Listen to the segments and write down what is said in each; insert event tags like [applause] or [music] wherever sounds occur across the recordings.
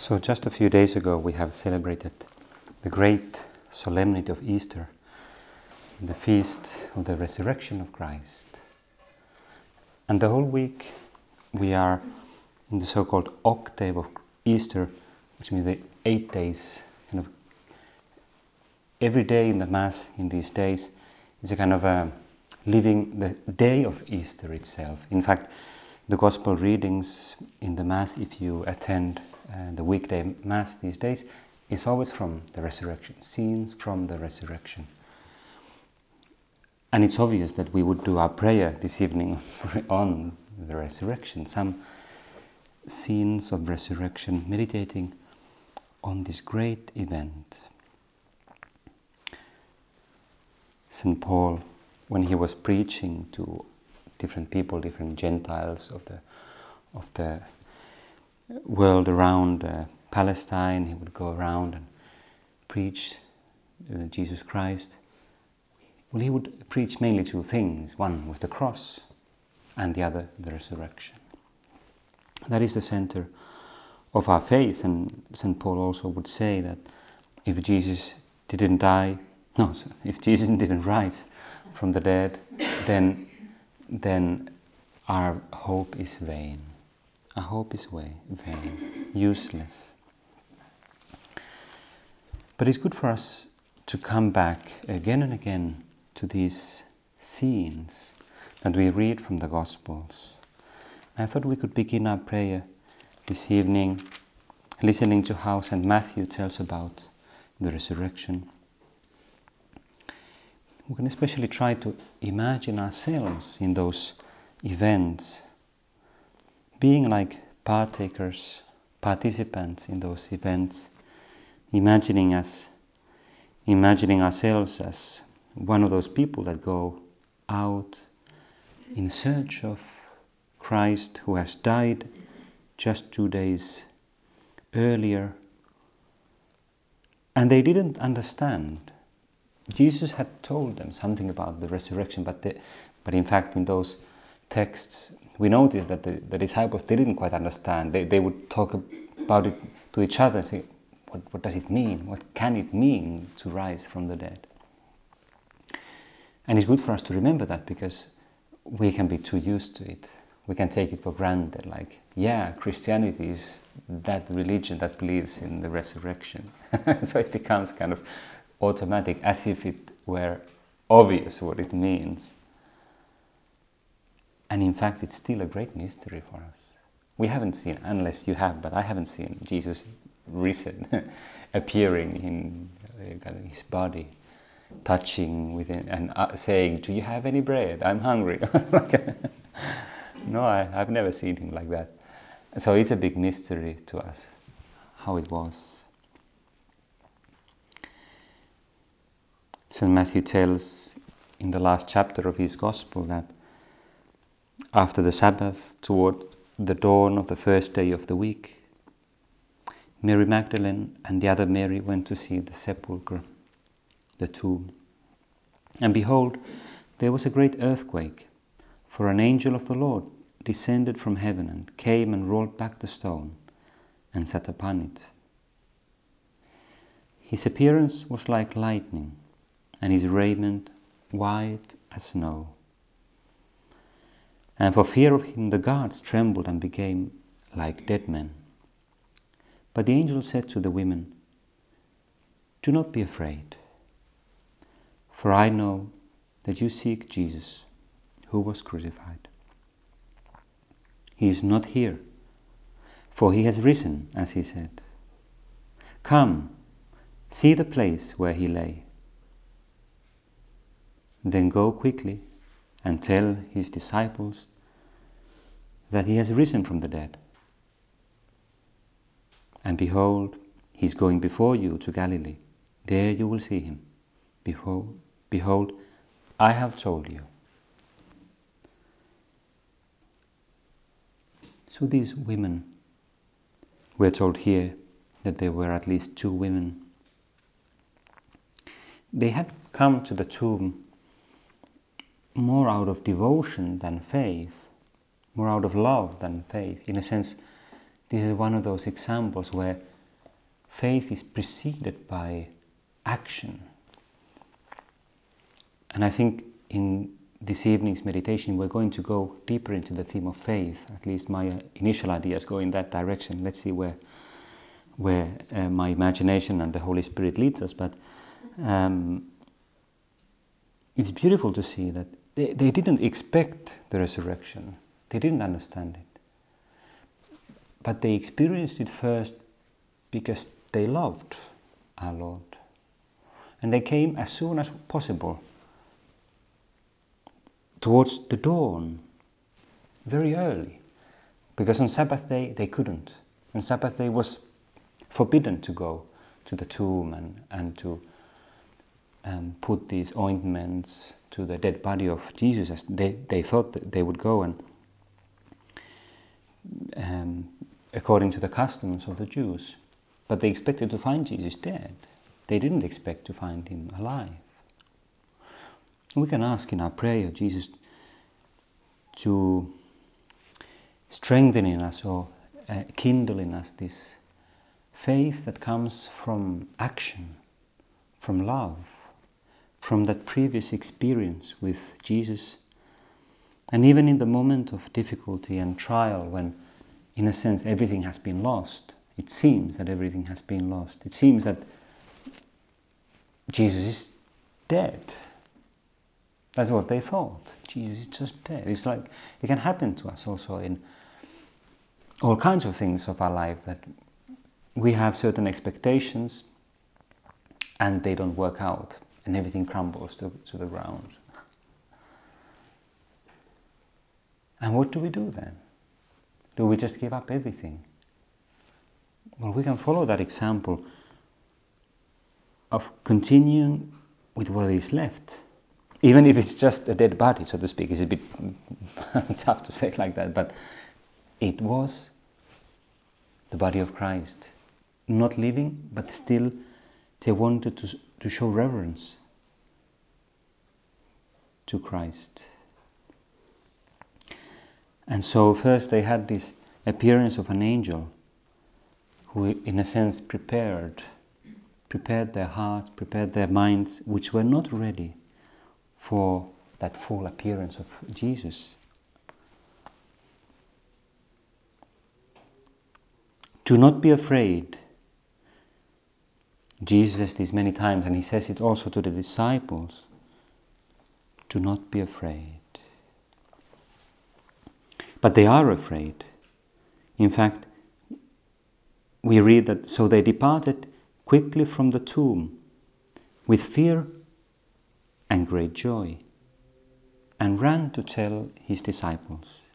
So, just a few days ago, we have celebrated the great solemnity of Easter, the feast of the resurrection of Christ. And the whole week, we are in the so called octave of Easter, which means the eight days. Kind of every day in the Mass in these days is a kind of a living the day of Easter itself. In fact, the Gospel readings in the Mass, if you attend the weekday Mass these days is always from the resurrection, scenes from the resurrection. And it's obvious that we would do our prayer this evening [laughs] on the resurrection, some scenes of resurrection, meditating on this great event. St. Paul, when he was preaching to different people, different Gentiles of the, of the world around uh, Palestine. He would go around and preach uh, Jesus Christ. Well, he would preach mainly two things. One was the cross, and the other the resurrection. That is the center of our faith, and St. Paul also would say that if Jesus didn't die, no, [laughs] if Jesus didn't rise from the dead, then, then our hope is vain. Our hope is way, vain, useless. But it's good for us to come back again and again to these scenes that we read from the Gospels. I thought we could begin our prayer this evening listening to how St. Matthew tells about the resurrection. We can especially try to imagine ourselves in those events being like partakers, participants in those events, imagining us, imagining ourselves as one of those people that go out in search of Christ who has died just two days earlier. And they didn't understand. Jesus had told them something about the resurrection, but, they, but in fact, in those texts, we noticed that the, the disciples didn't quite understand. They, they would talk about it to each other and say, what, what does it mean? What can it mean to rise from the dead? And it's good for us to remember that because we can be too used to it. We can take it for granted, like, yeah, Christianity is that religion that believes in the resurrection. [laughs] so it becomes kind of automatic, as if it were obvious what it means. And in fact, it's still a great mystery for us. We haven't seen, unless you have, but I haven't seen Jesus risen, [laughs] appearing in uh, his body, touching within, and uh, saying, Do you have any bread? I'm hungry. [laughs] [laughs] no, I, I've never seen him like that. So it's a big mystery to us how it was. St. Matthew tells in the last chapter of his Gospel that after the Sabbath, toward the dawn of the first day of the week, Mary Magdalene and the other Mary went to see the sepulchre, the tomb. And behold, there was a great earthquake, for an angel of the Lord descended from heaven and came and rolled back the stone and sat upon it. His appearance was like lightning, and his raiment white as snow. And for fear of him, the guards trembled and became like dead men. But the angel said to the women, Do not be afraid, for I know that you seek Jesus, who was crucified. He is not here, for he has risen, as he said. Come, see the place where he lay. Then go quickly and tell his disciples that he has risen from the dead. And behold, he is going before you to Galilee. There you will see him. Behold, behold, I have told you. So these women, we're told here that there were at least two women. They had come to the tomb more out of devotion than faith more out of love than faith. In a sense, this is one of those examples where faith is preceded by action. And I think in this evening's meditation, we're going to go deeper into the theme of faith. At least my initial ideas go in that direction. Let's see where, where uh, my imagination and the Holy Spirit leads us. But um, it's beautiful to see that they, they didn't expect the resurrection, they didn't understand it. But they experienced it first because they loved our Lord. And they came as soon as possible towards the dawn, very early. Because on Sabbath day they couldn't. On Sabbath day was forbidden to go to the tomb and, and to um, put these ointments to the dead body of Jesus as they, they thought that they would go and um, according to the customs of the Jews. But they expected to find Jesus dead. They didn't expect to find him alive. We can ask in our prayer Jesus to strengthen in us or uh, kindle in us this faith that comes from action, from love, from that previous experience with Jesus. And even in the moment of difficulty and trial, when in a sense everything has been lost, it seems that everything has been lost. It seems that Jesus is dead. That's what they thought. Jesus is just dead. It's like it can happen to us also in all kinds of things of our life that we have certain expectations and they don't work out and everything crumbles to, to the ground. And what do we do then? Do we just give up everything? Well, we can follow that example of continuing with what is left. Even if it's just a dead body, so to speak, it's a bit [laughs] tough to say it like that, but it was the body of Christ. Not living, but still they wanted to, to show reverence to Christ. And so, first they had this appearance of an angel who, in a sense, prepared prepared their hearts, prepared their minds, which were not ready for that full appearance of Jesus. Do not be afraid. Jesus says this many times, and he says it also to the disciples. Do not be afraid. But they are afraid. In fact, we read that so they departed quickly from the tomb with fear and great joy and ran to tell his disciples.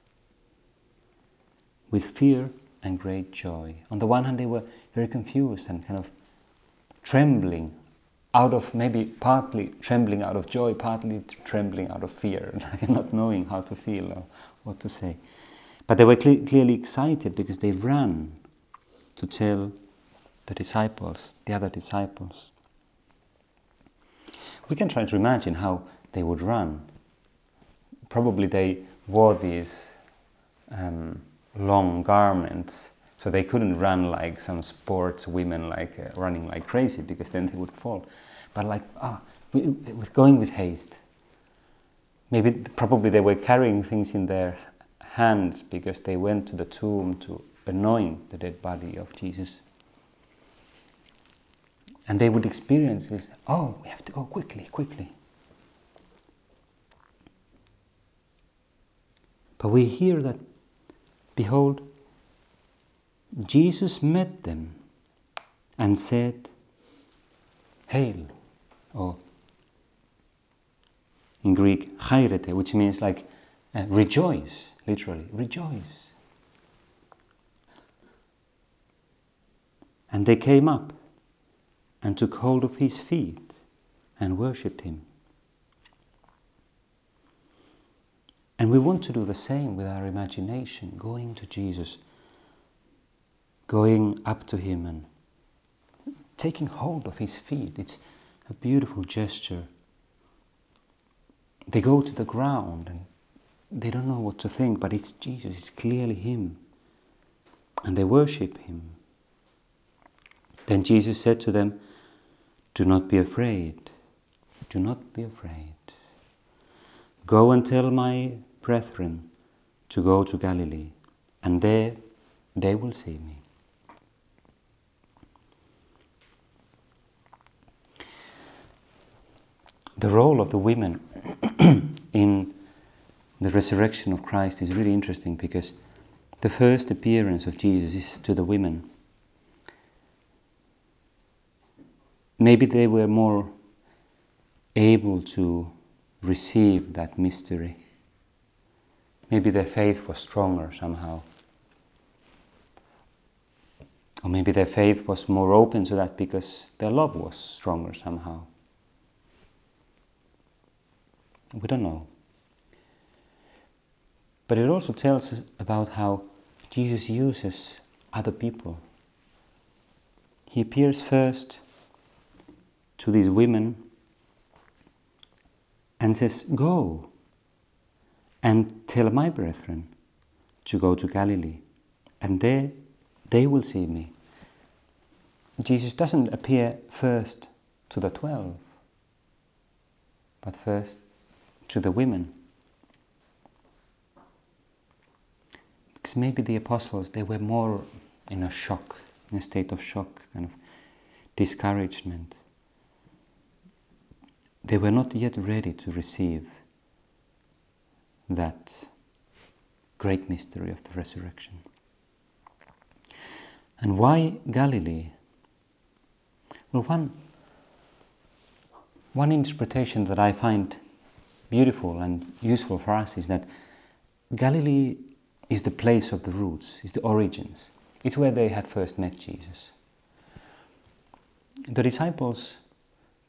With fear and great joy. On the one hand, they were very confused and kind of trembling out of maybe partly trembling out of joy, partly trembling out of fear, [laughs] like not knowing how to feel or what to say. But they were cl- clearly excited because they ran to tell the disciples, the other disciples. We can try to imagine how they would run. Probably they wore these um, long garments, so they couldn't run like some sports women, like uh, running like crazy, because then they would fall. But like, ah, with going with haste. Maybe, probably they were carrying things in their hands because they went to the tomb to anoint the dead body of Jesus. And they would experience this oh, we have to go quickly, quickly. But we hear that, behold, Jesus met them and said, Hail, or in Greek, chairete, which means like uh, rejoice, literally, rejoice. And they came up and took hold of his feet and worshipped him. And we want to do the same with our imagination, going to Jesus, going up to him and taking hold of his feet. It's a beautiful gesture. They go to the ground and they don't know what to think, but it's Jesus, it's clearly him. and they worship him. Then Jesus said to them, Do not be afraid. Do not be afraid. Go and tell my brethren to go to Galilee, and there they will see me. The role of the women [clears throat] in the resurrection of Christ is really interesting because the first appearance of Jesus is to the women. Maybe they were more able to receive that mystery. Maybe their faith was stronger somehow. Or maybe their faith was more open to that because their love was stronger somehow. We don't know. But it also tells us about how Jesus uses other people. He appears first to these women and says, Go and tell my brethren to go to Galilee, and there they will see me. Jesus doesn't appear first to the twelve, but first to the women. Because maybe the apostles, they were more in a shock, in a state of shock, kind of discouragement. They were not yet ready to receive that great mystery of the resurrection. And why Galilee? Well, one, one interpretation that I find beautiful and useful for us is that Galilee is the place of the roots, is the origins. It's where they had first met Jesus. The disciples,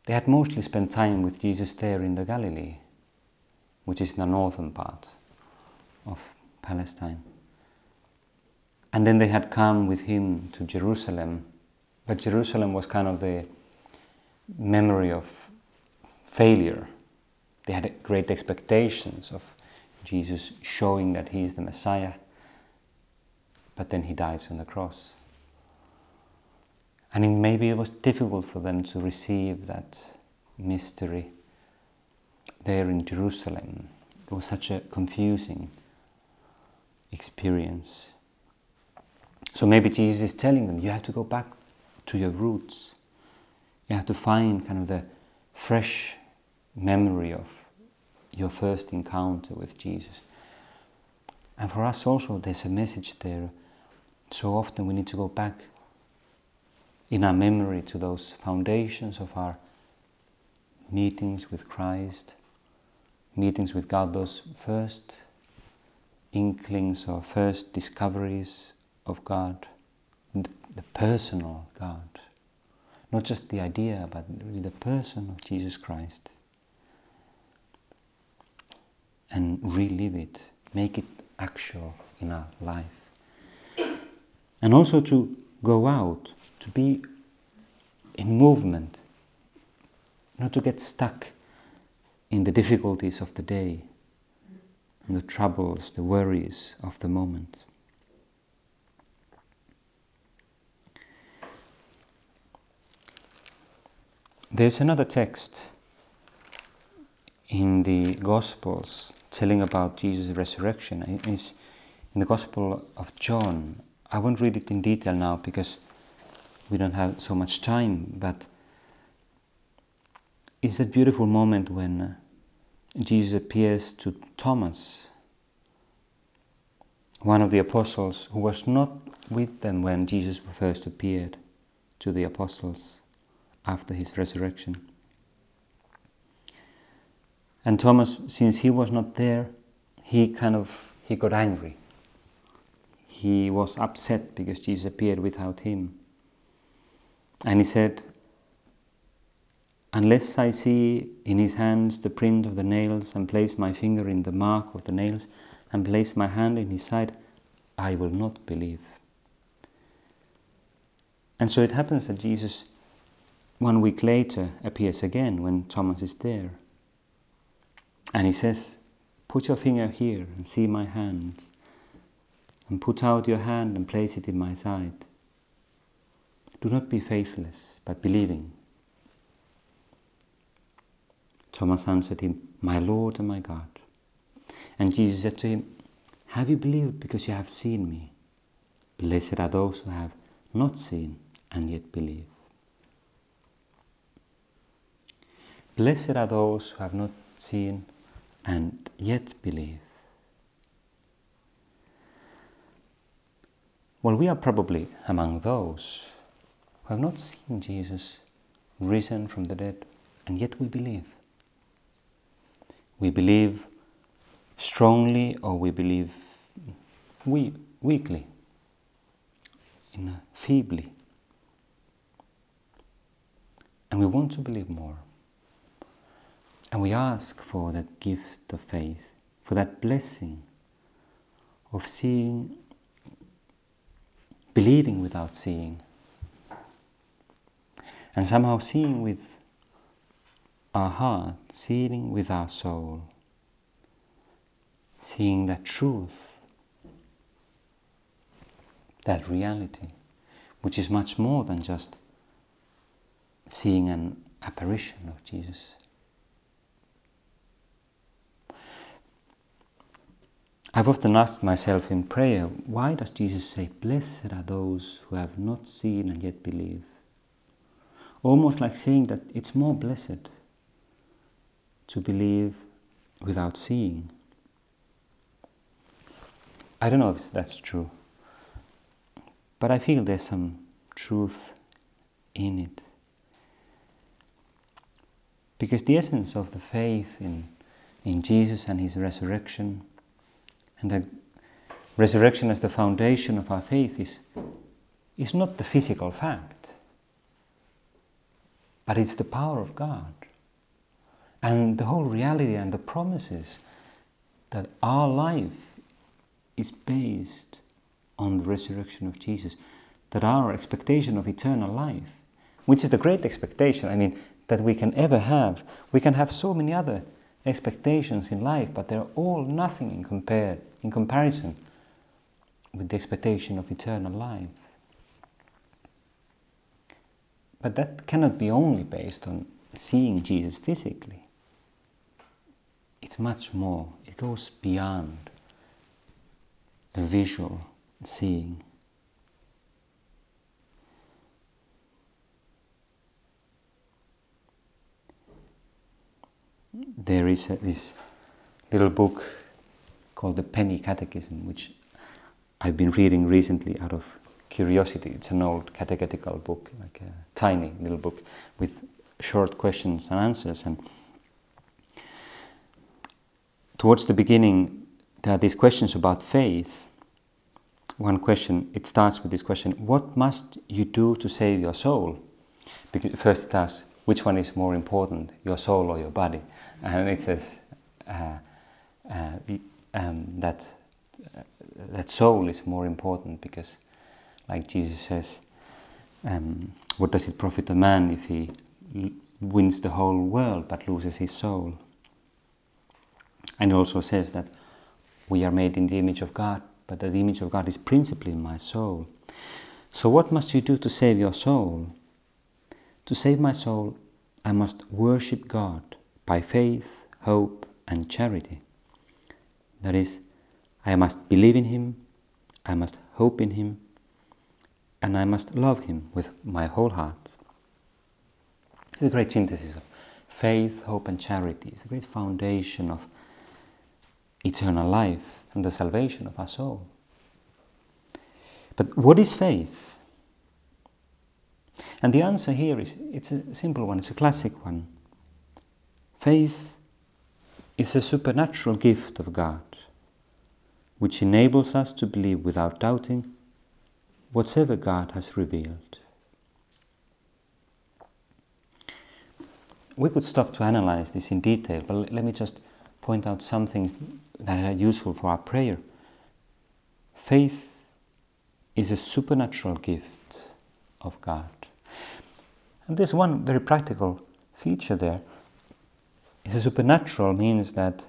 they had mostly spent time with Jesus there in the Galilee, which is the northern part of Palestine. And then they had come with him to Jerusalem, but Jerusalem was kind of the memory of failure. They had great expectations of Jesus showing that he is the Messiah, but then he dies on the cross. And it, maybe it was difficult for them to receive that mystery there in Jerusalem. It was such a confusing experience. So maybe Jesus is telling them, you have to go back to your roots. You have to find kind of the fresh memory of your first encounter with Jesus. And for us also, there's a message there. So often we need to go back in our memory to those foundations of our meetings with Christ, meetings with God, those first inklings or first discoveries of God, the personal God. Not just the idea, but really the person of Jesus Christ and relive it, make it actual in our life. And also to go out, to be in movement, not to get stuck in the difficulties of the day, the troubles, the worries of the moment. There's another text in the Gospels telling about Jesus' resurrection. It's in the Gospel of John. I won't read it in detail now because we don't have so much time, but it's that beautiful moment when uh, Jesus appears to Thomas, one of the apostles who was not with them when Jesus first appeared to the apostles after his resurrection. And Thomas, since he was not there, he kind of he got angry. He was upset because Jesus appeared without him. And he said, Unless I see in his hands the print of the nails, and place my finger in the mark of the nails, and place my hand in his side, I will not believe. And so it happens that Jesus, one week later, appears again when Thomas is there. And he says, Put your finger here and see my hands, and put out your hand and place it in my side. Do not be faithless, but believing. Thomas answered him, My Lord and my God. And Jesus said to him, Have you believed because you have seen me? Blessed are those who have not seen and yet believe. Blessed are those who have not seen and yet believe. Well, we are probably among those who have not seen Jesus risen from the dead, and yet we believe. We believe strongly or we believe we, weakly, in feebly. And we want to believe more. And we ask for that gift of faith, for that blessing of seeing, believing without seeing, and somehow seeing with our heart, seeing with our soul, seeing that truth, that reality, which is much more than just seeing an apparition of Jesus. I've often asked myself in prayer, why does Jesus say, Blessed are those who have not seen and yet believe? Almost like saying that it's more blessed to believe without seeing. I don't know if that's true, but I feel there's some truth in it. Because the essence of the faith in, in Jesus and his resurrection, and the resurrection as the foundation of our faith, is, is not the physical fact, but it's the power of God. And the whole reality and the promises that our life is based on the resurrection of Jesus, that our expectation of eternal life, which is the great expectation, I mean, that we can ever have. We can have so many other expectations in life, but they're all nothing in, compared, in comparison with the expectation of eternal life. But that cannot be only based on seeing Jesus physically. It's much more, it goes beyond a visual seeing. There is a, this little book called the Penny Catechism, which I've been reading recently out of curiosity. It's an old catechetical book, like a tiny little book with short questions and answers. And towards the beginning, there are these questions about faith. One question, it starts with this question What must you do to save your soul? Because first it asks, which one is more important, your soul or your body? And it says uh, uh, the, um, that, uh, that soul is more important because, like Jesus says, um, what does it profit a man if he wins the whole world but loses his soul? And also says that we are made in the image of God, but the image of God is principally in my soul. So, what must you do to save your soul? To save my soul, I must worship God by faith, hope, and charity. That is, I must believe in Him, I must hope in Him, and I must love Him with my whole heart. It's a great synthesis of faith, hope, and charity. It's a great foundation of eternal life and the salvation of our soul. But what is faith? And the answer here is it's a simple one, it's a classic one. Faith is a supernatural gift of God which enables us to believe without doubting whatever God has revealed. We could stop to analyze this in detail, but let me just point out some things that are useful for our prayer. Faith is a supernatural gift of God. And there's one very practical feature there. It's a supernatural means that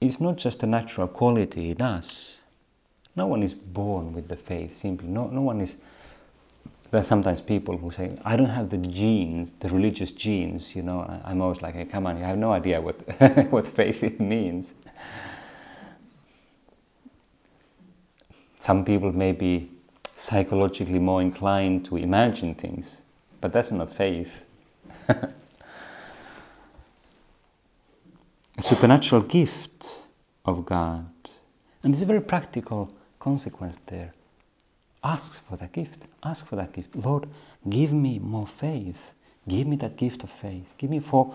it's not just a natural quality in us, No one is born with the faith, simply. No, no one is. There are sometimes people who say, I don't have the genes, the religious genes, you know. I'm always like, hey, come on, you have no idea what, [laughs] what faith [laughs] means. Some people may be psychologically more inclined to imagine things, but that's not faith. [laughs] a supernatural gift of God. And there's a very practical consequence there. Ask for that gift. Ask for that gift. Lord, give me more faith. Give me that gift of faith. Give me for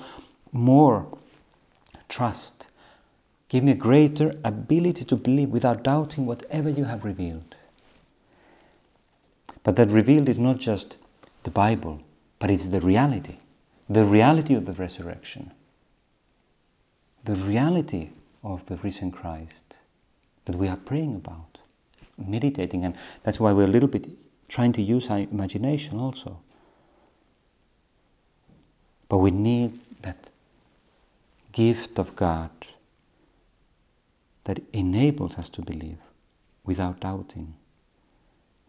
more trust. Give me a greater ability to believe without doubting whatever you have revealed. But that revealed is not just the Bible, but it's the reality. The reality of the resurrection. The reality of the risen Christ that we are praying about, meditating, and that's why we're a little bit trying to use our imagination also. But we need that gift of God that enables us to believe without doubting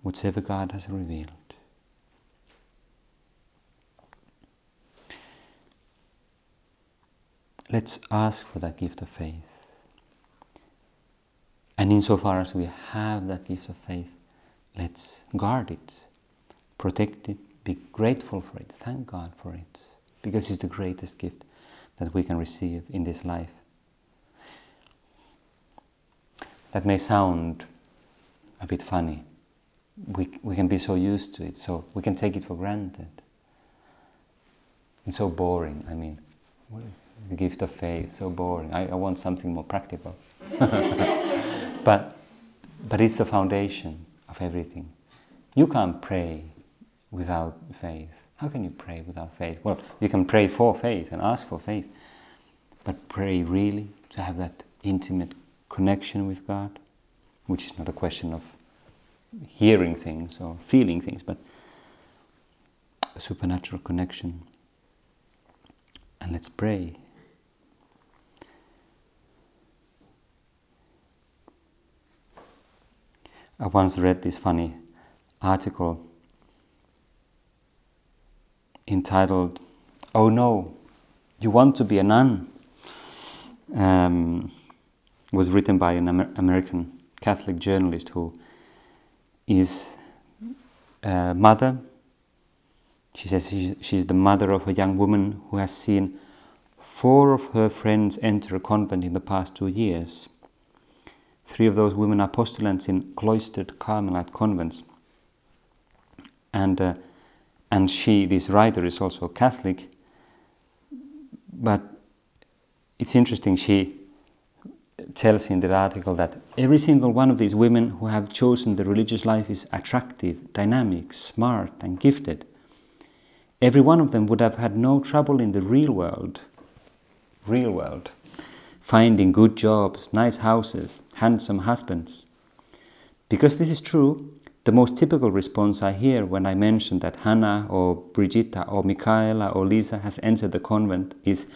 whatever God has revealed. Let's ask for that gift of faith. And insofar as we have that gift of faith, let's guard it, protect it, be grateful for it, thank God for it, because it's the greatest gift that we can receive in this life. That may sound a bit funny. We, we can be so used to it, so we can take it for granted. It's so boring. I mean, the gift of faith, so boring. I, I want something more practical. [laughs] but, but it's the foundation of everything. You can't pray without faith. How can you pray without faith? Well, you can pray for faith and ask for faith, but pray really to have that intimate connection with God, which is not a question of hearing things or feeling things, but a supernatural connection. And let's pray. I once read this funny article entitled, Oh No, You Want to Be a Nun? Um, was written by an Amer- American Catholic journalist who is a mother. She says she's the mother of a young woman who has seen four of her friends enter a convent in the past two years. Three of those women are postulants in cloistered Carmelite convents. And, uh, and she, this writer, is also Catholic. But it's interesting, she tells in the article that every single one of these women who have chosen the religious life is attractive, dynamic, smart, and gifted. Every one of them would have had no trouble in the real world. Real world finding good jobs, nice houses, handsome husbands. Because this is true, the most typical response I hear when I mention that Hannah or Brigitta or Michaela or Lisa has entered the convent is,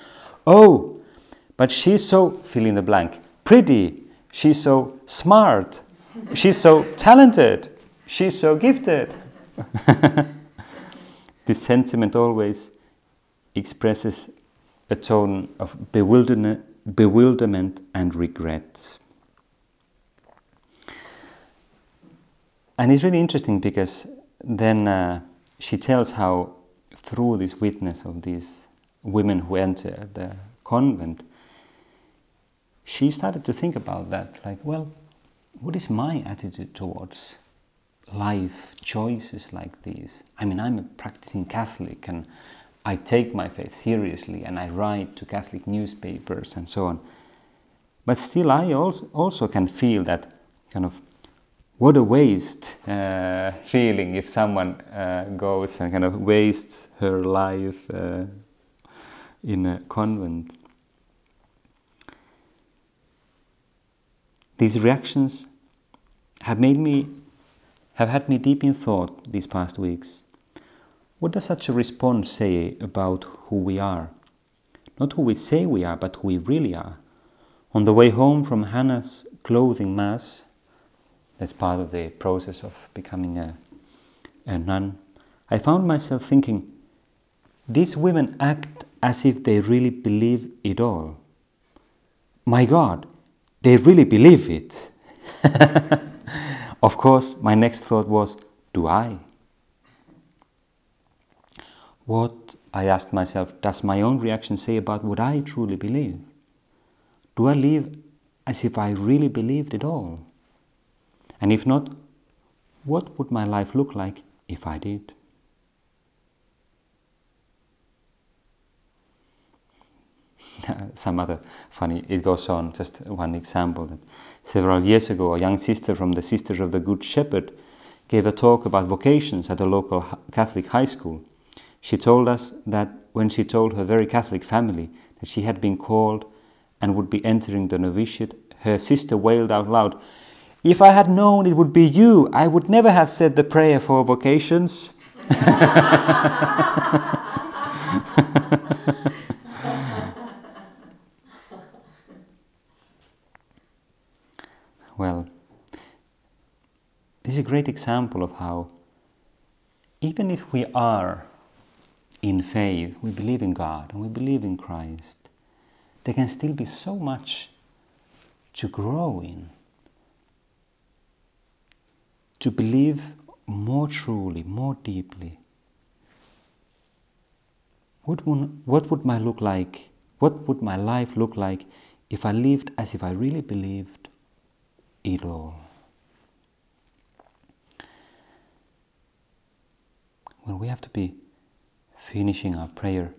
Oh, but she's so, fill in the blank, pretty, she's so smart, she's so talented, she's so gifted. [laughs] this sentiment always expresses a tone of bewilderment bewilderment and regret. And it's really interesting because then uh, she tells how, through this witness of these women who enter the convent, she started to think about that like, well, what is my attitude towards life choices like these? I mean, I'm a practicing Catholic and I take my faith seriously and I write to Catholic newspapers and so on. But still, I also, also can feel that kind of what a waste uh, feeling if someone uh, goes and kind of wastes her life uh, in a convent. These reactions have made me, have had me deep in thought these past weeks. What does such a response say about who we are? Not who we say we are, but who we really are. On the way home from Hannah's clothing mass, That's part of the process of becoming a, a nun. I found myself thinking, these women act as if they really believe it all. My God, they really believe it. [laughs] of course, my next thought was, do I? What, I asked myself, does my own reaction say about what I truly believe? Do I live as if I really believed it all? And if not, what would my life look like if I did? [laughs] Some other funny, it goes on, just one example. That several years ago, a young sister from the Sisters of the Good Shepherd gave a talk about vocations at a local Catholic high school. She told us that when she told her very Catholic family that she had been called and would be entering the novitiate, her sister wailed out loud, If I had known it would be you, I would never have said the prayer for vocations. [laughs] well, this is a great example of how, even if we are in faith, we believe in God and we believe in Christ, there can still be so much to grow in, to believe more truly, more deeply. What would, what would my look like? What would my life look like if I lived as if I really believed it all? Well, we have to be finishing our prayer,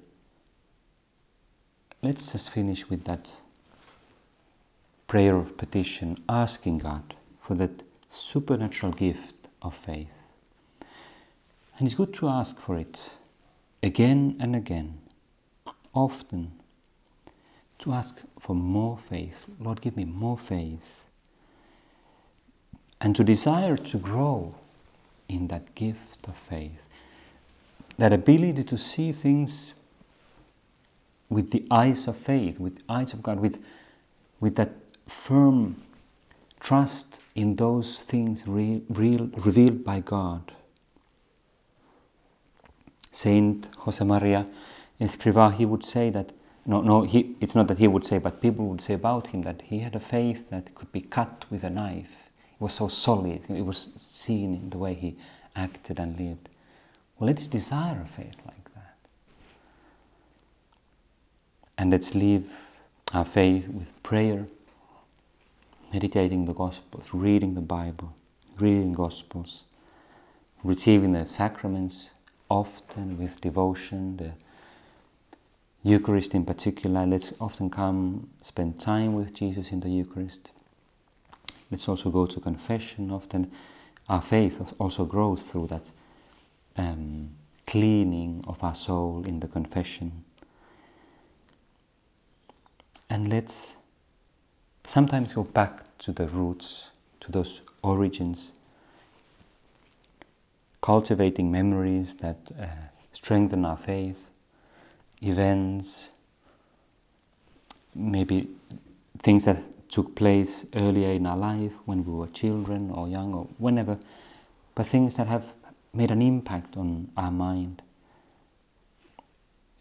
let's just finish with that prayer of petition, asking God for that supernatural gift of faith. And it's good to ask for it again and again, often, to ask for more faith. Lord, give me more faith. And to desire to grow in that gift of faith that ability to see things with the eyes of faith, with the eyes of God, with, with that firm trust in those things re- real, revealed by God. Saint Josemaria Escrivá, he would say that, no, no, he, it's not that he would say, but people would say about him that he had a faith that could be cut with a knife. It was so solid, it was seen in the way he acted and lived. Well, let's desire a faith like that. And let's live our faith with prayer, meditating the Gospels, reading the Bible, reading Gospels, receiving the sacraments often with devotion, the Eucharist in particular. Let's often come spend time with Jesus in the Eucharist. Let's also go to confession often. Our faith also grows through that um, cleaning of our soul in the confession. And let's sometimes go back to the roots, to those origins, cultivating memories that uh, strengthen our faith, events, maybe things that took place earlier in our life when we were children or young or whenever, but things that have made an impact on our mind.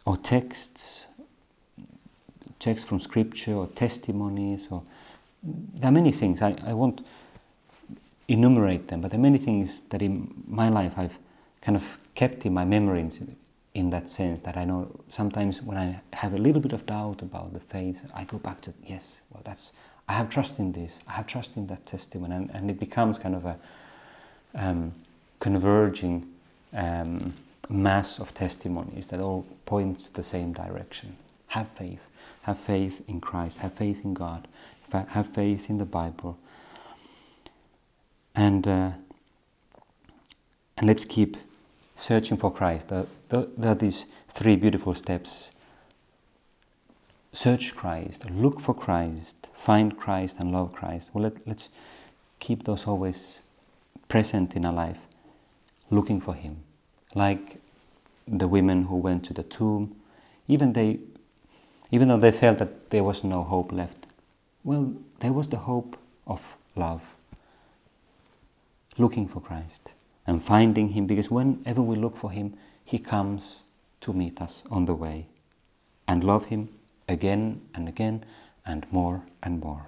Or texts, texts from scripture, or testimonies, or there are many things. I, I won't enumerate them, but there are many things that in my life I've kind of kept in my memory in, that sense that I know sometimes when I have a little bit of doubt about the faith, I go back to, yes, well, that's, I have trust in this, I have trust in that testimony, and, and it becomes kind of a, um, converging um, mass of testimonies that all point to the same direction. Have faith. Have faith in Christ. Have faith in God. Have faith in the Bible. And, uh, and let's keep searching for Christ. There, there are these three beautiful steps search Christ, look for Christ, find Christ, and love Christ. Well, let, us keep those always present in our life looking for him. Like the women who went to the tomb, even they, even though they felt that there was no hope left, well, there was the hope of love. looking for Christ and finding Him because whenever we look for Him, He comes to meet us on the way and love Him again and again and more and more.